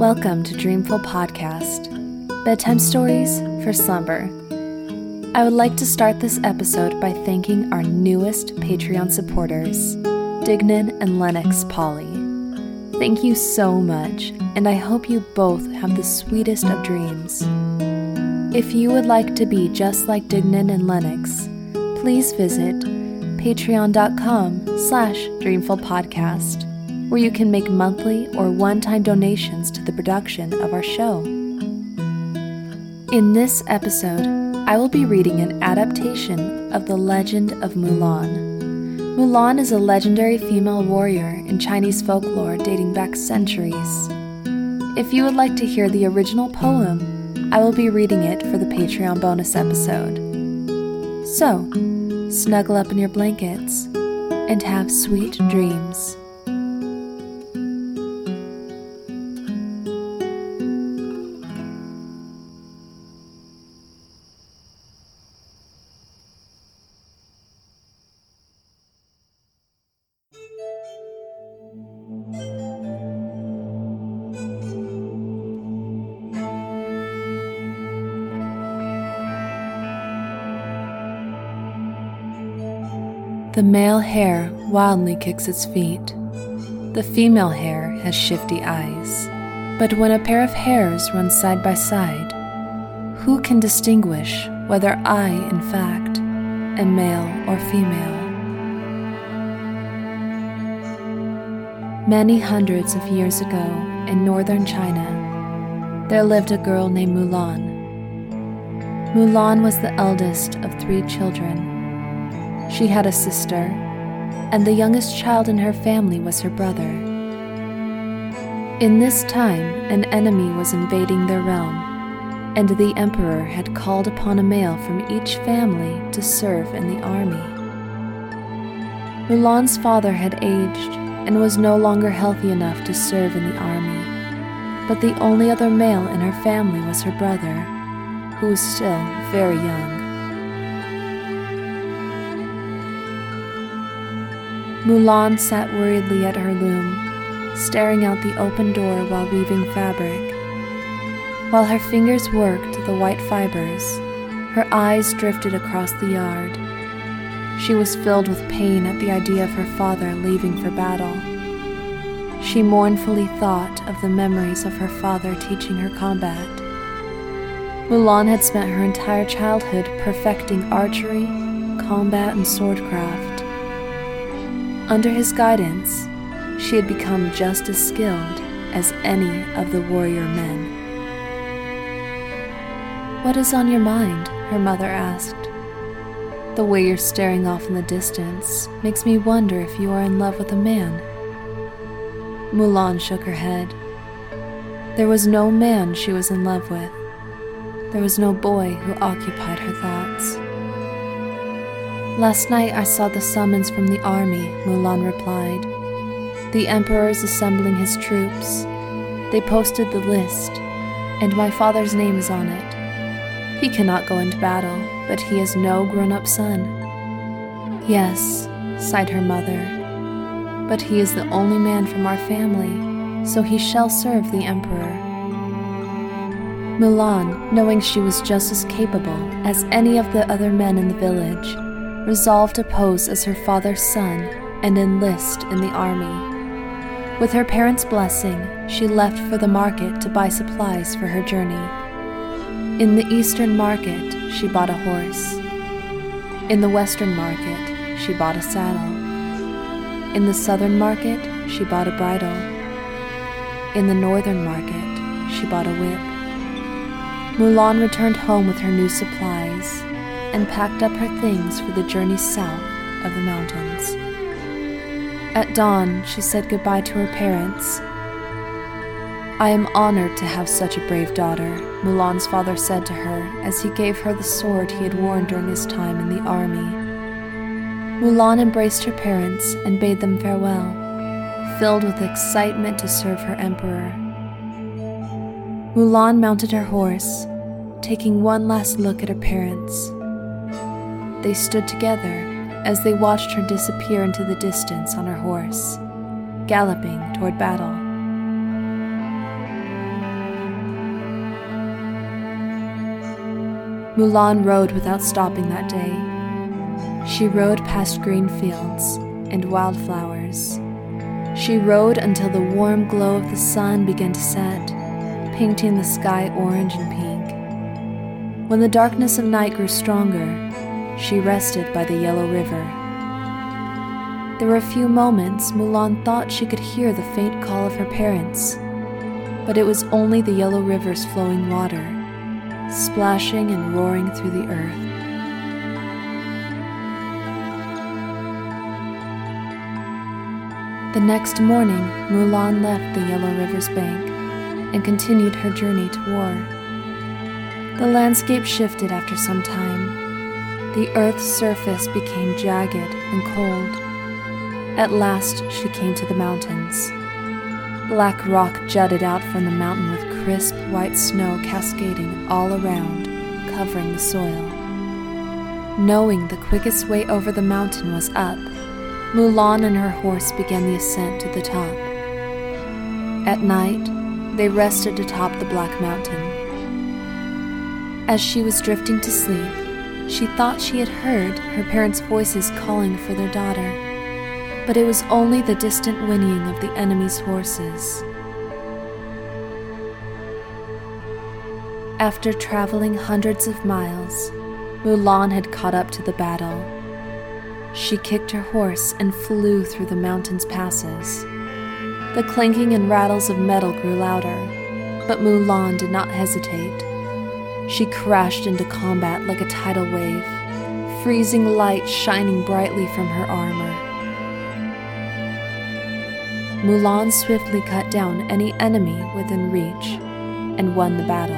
Welcome to Dreamful Podcast, bedtime stories for slumber. I would like to start this episode by thanking our newest Patreon supporters, Dignan and Lennox Polly. Thank you so much, and I hope you both have the sweetest of dreams. If you would like to be just like Dignan and Lennox, please visit patreon.com slash dreamfulpodcast where you can make monthly or one-time donations to the production of our show. In this episode, I will be reading an adaptation of The Legend of Mulan. Mulan is a legendary female warrior in Chinese folklore dating back centuries. If you would like to hear the original poem, I will be reading it for the Patreon bonus episode. So, snuggle up in your blankets and have sweet dreams. The male hare wildly kicks its feet. The female hare has shifty eyes. But when a pair of hares run side by side, who can distinguish whether I, in fact, am male or female? Many hundreds of years ago in northern China, there lived a girl named Mulan. Mulan was the eldest of three children. She had a sister, and the youngest child in her family was her brother. In this time, an enemy was invading their realm, and the emperor had called upon a male from each family to serve in the army. Mulan's father had aged and was no longer healthy enough to serve in the army, but the only other male in her family was her brother, who was still very young. Mulan sat worriedly at her loom, staring out the open door while weaving fabric. While her fingers worked the white fibers, her eyes drifted across the yard. She was filled with pain at the idea of her father leaving for battle. She mournfully thought of the memories of her father teaching her combat. Mulan had spent her entire childhood perfecting archery, combat, and swordcraft. Under his guidance, she had become just as skilled as any of the warrior men. What is on your mind? her mother asked. The way you're staring off in the distance makes me wonder if you are in love with a man. Mulan shook her head. There was no man she was in love with. There was no boy who occupied her thoughts. Last night I saw the summons from the army, Mulan replied. The Emperor is assembling his troops. They posted the list, and my father's name is on it. He cannot go into battle, but he has no grown up son. Yes, sighed her mother, but he is the only man from our family, so he shall serve the Emperor. Mulan, knowing she was just as capable as any of the other men in the village, resolved to pose as her father's son and enlist in the army. With her parents' blessing, she left for the market to buy supplies for her journey. In the eastern market, she bought a horse. In the western market, she bought a saddle. In the southern market, she bought a bridle. In the northern market, she bought a whip. Mulan returned home with her new supplies and packed up her things for the journey south of the mountains. At dawn, she said goodbye to her parents. I am honored to have such a brave daughter, Mulan's father said to her as he gave her the sword he had worn during his time in the army. Mulan embraced her parents and bade them farewell, filled with excitement to serve her emperor. Mulan mounted her horse, taking one last look at her parents they stood together as they watched her disappear into the distance on her horse, galloping toward battle. Mulan rode without stopping that day. She rode past green fields and wildflowers. She rode until the warm glow of the sun began to set, painting the sky orange and pink. When the darkness of night grew stronger, she rested by the Yellow River. There were a few moments Mulan thought she could hear the faint call of her parents, but it was only the Yellow River's flowing water, splashing and roaring through the earth. The next morning, Mulan left the Yellow River's bank and continued her journey to war. The landscape shifted after some time. The earth's surface became jagged and cold. At last, she came to the mountains. Black rock jutted out from the mountain with crisp white snow cascading all around, covering the soil. Knowing the quickest way over the mountain was up, Mulan and her horse began the ascent to the top. At night, they rested atop the Black Mountain. As she was drifting to sleep, she thought she had heard her parents' voices calling for their daughter but it was only the distant whinnying of the enemy's horses. After traveling hundreds of miles, Mulan had caught up to the battle. She kicked her horse and flew through the mountain's passes. The clanking and rattles of metal grew louder, but Mulan did not hesitate. She crashed into combat like a tidal wave, freezing light shining brightly from her armor. Mulan swiftly cut down any enemy within reach and won the battle.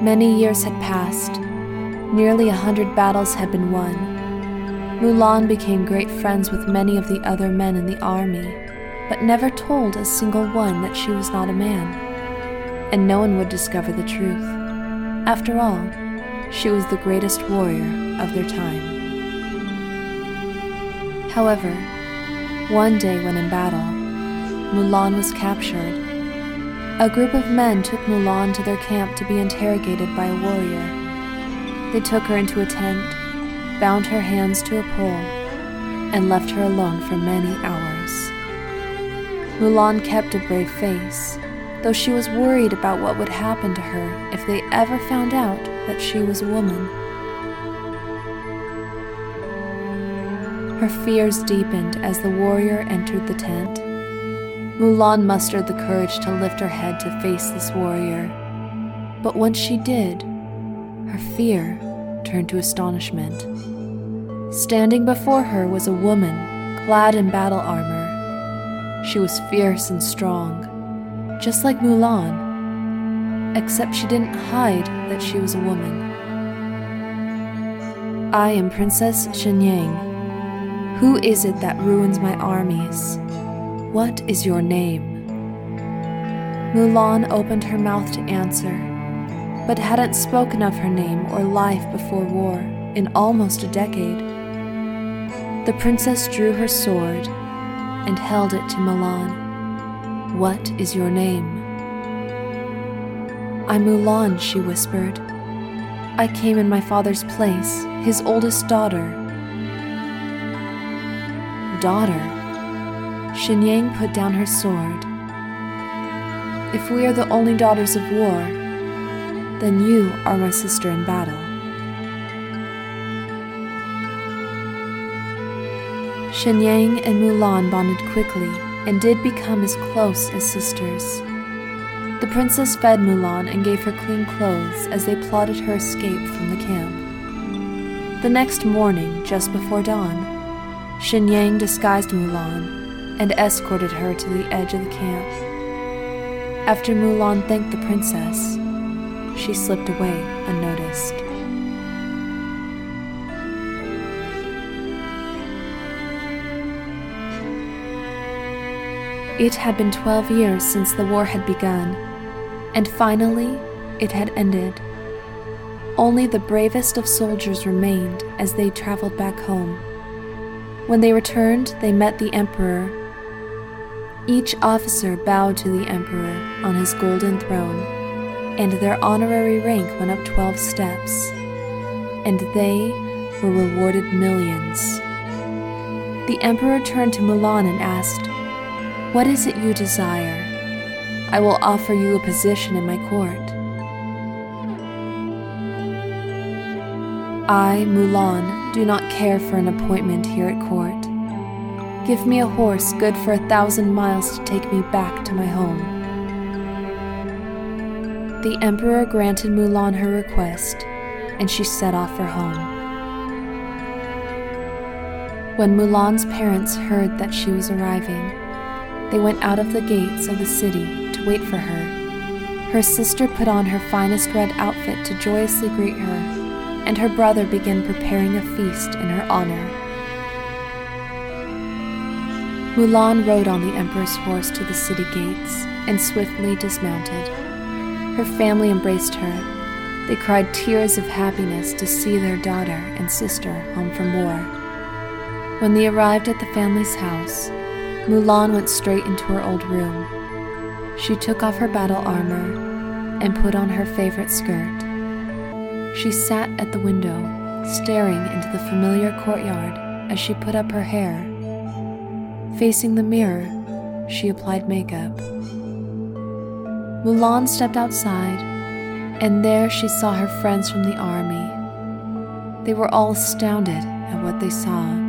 Many years had passed. Nearly a hundred battles had been won. Mulan became great friends with many of the other men in the army, but never told a single one that she was not a man. And no one would discover the truth. After all, she was the greatest warrior of their time. However, one day when in battle, Mulan was captured. A group of men took Mulan to their camp to be interrogated by a warrior. They took her into a tent, bound her hands to a pole, and left her alone for many hours. Mulan kept a brave face, though she was worried about what would happen to her if they ever found out that she was a woman. Her fears deepened as the warrior entered the tent. Mulan mustered the courage to lift her head to face this warrior. But once she did, her fear turned to astonishment. Standing before her was a woman clad in battle armor. She was fierce and strong, just like Mulan, except she didn't hide that she was a woman. I am Princess Shenyang, who is it that ruins my armies? What is your name? Mulan opened her mouth to answer, but hadn't spoken of her name or life before war in almost a decade. The princess drew her sword and held it to Mulan. What is your name? I'm Mulan, she whispered. I came in my father's place, his oldest daughter daughter. Shenyang put down her sword. If we are the only daughters of war, then you are my sister in battle. Shenyang and Mulan bonded quickly and did become as close as sisters. The princess fed Mulan and gave her clean clothes as they plotted her escape from the camp. The next morning, just before dawn, Shenyang disguised Mulan and escorted her to the edge of the camp. After Mulan thanked the princess, she slipped away unnoticed. It had been 12 years since the war had begun, and finally it had ended. Only the bravest of soldiers remained as they traveled back home. When they returned, they met the emperor. Each officer bowed to the emperor on his golden throne, and their honorary rank went up 12 steps, and they were rewarded millions. The emperor turned to Mulan and asked, What is it you desire? I will offer you a position in my court. I, Mulan, do not care for an appointment here at court. Give me a horse good for a thousand miles to take me back to my home. The emperor granted Mulan her request, and she set off for home. When Mulan's parents heard that she was arriving, they went out of the gates of the city to wait for her. Her sister put on her finest red outfit to joyously greet her, and her brother began preparing a feast in her honor. Mulan rode on the emperor's horse to the city gates and swiftly dismounted. Her family embraced her. They cried tears of happiness to see their daughter and sister home from war. When they arrived at the family's house, Mulan went straight into her old room. She took off her battle armor and put on her favorite skirt. She sat at the window, staring into the familiar courtyard as she put up her hair. Facing the mirror, she applied makeup. Mulan stepped outside, and there she saw her friends from the army. They were all astounded at what they saw.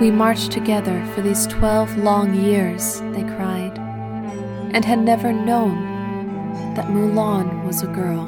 We marched together for these twelve long years, they cried, and had never known that Mulan was a girl.